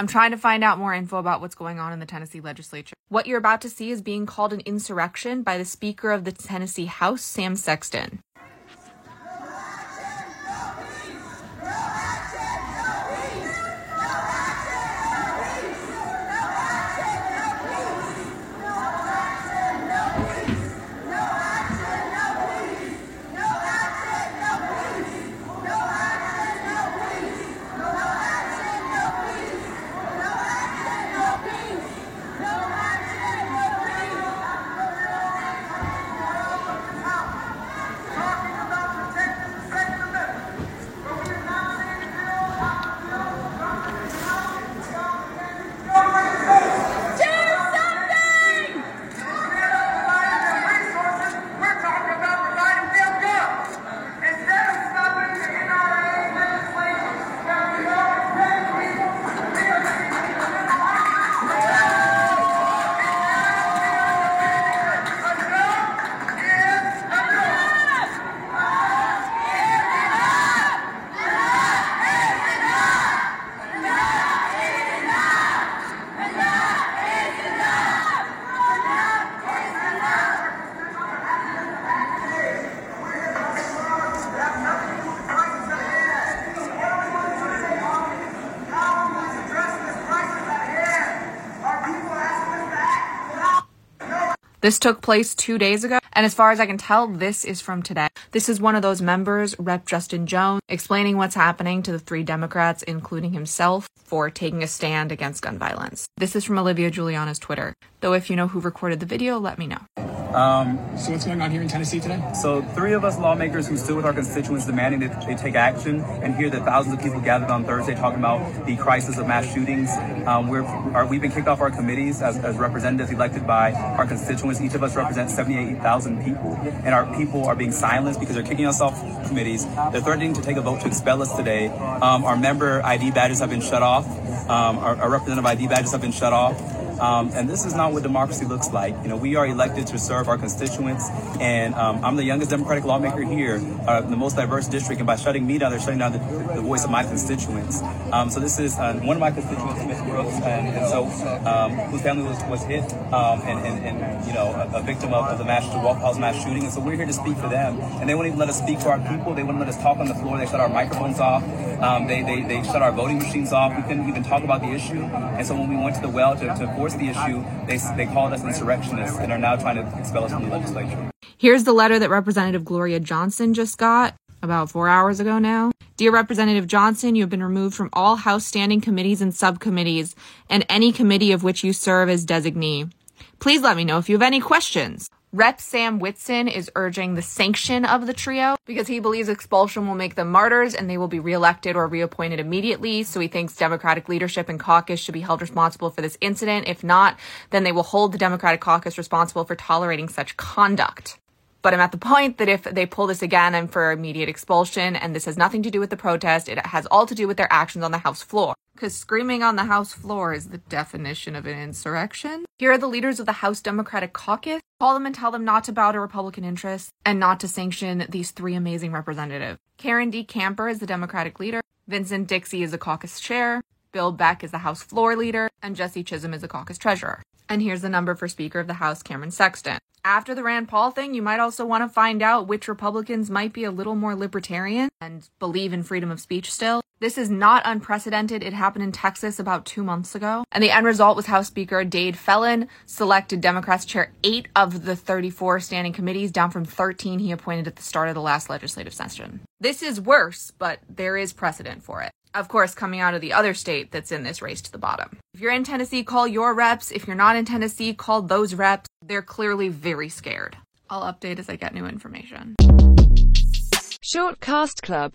I'm trying to find out more info about what's going on in the Tennessee legislature. What you're about to see is being called an insurrection by the Speaker of the Tennessee House, Sam Sexton. This took place two days ago, and as far as I can tell, this is from today. This is one of those members, Rep. Justin Jones, explaining what's happening to the three Democrats, including himself, for taking a stand against gun violence. This is from Olivia Julianna's Twitter. Though if you know who recorded the video, let me know. Um, So what's going on here in Tennessee today? so three of us lawmakers who stood with our constituents demanding that they take action and hear that thousands of people gathered on Thursday talking about the crisis of mass shootings. Um, we're, are, we've been kicked off our committees as, as representatives elected by our constituents. Each of us represents 78,000 people and our people are being silenced because they're kicking us off committees. They're threatening to take a vote to expel us today. Um, our member ID badges have been shut off. Um, our, our representative ID badges have been shut off. Um, and this is not what democracy looks like. You know, we are elected to serve our constituents, and um, I'm the youngest Democratic lawmaker here, uh, the most diverse district. And by shutting me down, they're shutting down the, the voice of my constituents. Um, so this is uh, one of my constituents, Smith Brooks, and, and so um, whose family was, was hit um, and, and, and you know a, a victim of, of the mass the Waffle House mass shooting. And so we're here to speak for them, and they won't even let us speak for our people. They wouldn't let us talk on the floor. They shut our microphones off. Um, they, they they shut our voting machines off. We couldn't even talk about the issue. And so when we went to the well to, to force the issue, they they called us insurrectionists and are now trying to expel us from the legislature. Here's the letter that Representative Gloria Johnson just got about four hours ago now. Dear Representative Johnson, you have been removed from all House standing committees and subcommittees and any committee of which you serve as designee. Please let me know if you have any questions. Rep. Sam Whitson is urging the sanction of the trio because he believes expulsion will make them martyrs and they will be reelected or reappointed immediately. So he thinks Democratic leadership and caucus should be held responsible for this incident. If not, then they will hold the Democratic caucus responsible for tolerating such conduct. But I'm at the point that if they pull this again, I'm for immediate expulsion, and this has nothing to do with the protest. It has all to do with their actions on the House floor. Because screaming on the House floor is the definition of an insurrection. Here are the leaders of the House Democratic Caucus. Call them and tell them not to bow to Republican interests and not to sanction these three amazing representatives. Karen D. Camper is the Democratic leader. Vincent Dixie is the caucus chair. Bill Beck is the House floor leader. And Jesse Chism is the caucus treasurer. And here's the number for Speaker of the House, Cameron Sexton. After the Rand Paul thing, you might also want to find out which Republicans might be a little more libertarian and believe in freedom of speech still. This is not unprecedented. It happened in Texas about two months ago. And the end result was House Speaker Dade Phelan selected Democrats chair eight of the 34 standing committees, down from 13 he appointed at the start of the last legislative session. This is worse, but there is precedent for it. Of course, coming out of the other state that's in this race to the bottom. If you're in Tennessee, call your reps. If you're not in Tennessee, call those reps. They're clearly very scared. I'll update as I get new information. Shortcast Club